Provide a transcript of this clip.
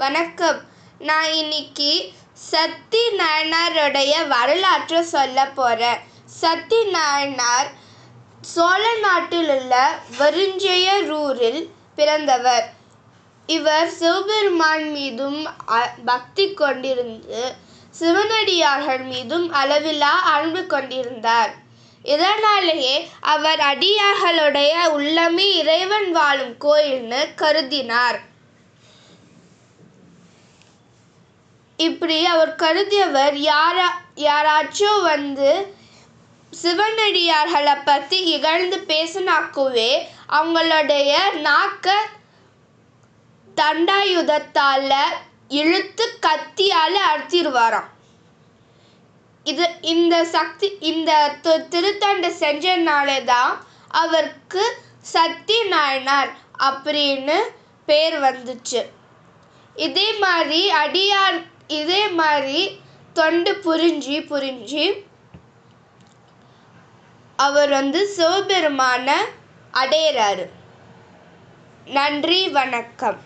வணக்கம். நான் இன்னைக்கு சத்தி நாயனாருடைய வரலாற்றை சொல்ல போகிறேன் சத்தி நாயனார் சோழ நாட்டில் உள்ள வருஞ்செயரூரில் பிறந்தவர். இவர் சிவபெருமான் மீதும் அ- பக்தி கொண்டிருந்து சிவனடியார்கள் மீதும் அளவிலா அன்பு கொண்டிருந்தார். இதனாலேயே அவர் அடியார்களுடைய உள்ளமே இறைவன் வாழும் கோயில்னு கருதினார். இப்படி அவர் கருதியவர் யாரா யாராச்சும் வந்து சிவனடியார்களை பற்றி இகழ்ந்து பேசினாக்குவே அவங்களுடைய நாக்க தண்டாயுதத்தால இழுத்து கத்தியால அறுத்திடுவாராம் இது இந்த சக்தி இந்த தி- திருத்தண்டை செஞ்சனாலே தான் அவருக்கு சக்தி நாயனார் அப்படின்னு பேர் வந்துச்சு. இதே மாதிரி அடியார் இதே மாதிரி தொண்டு புரிஞ்சு புரிஞ்சு அவர் வந்து சிவபெருமான அடையிறாரு. நன்றி வணக்கம்.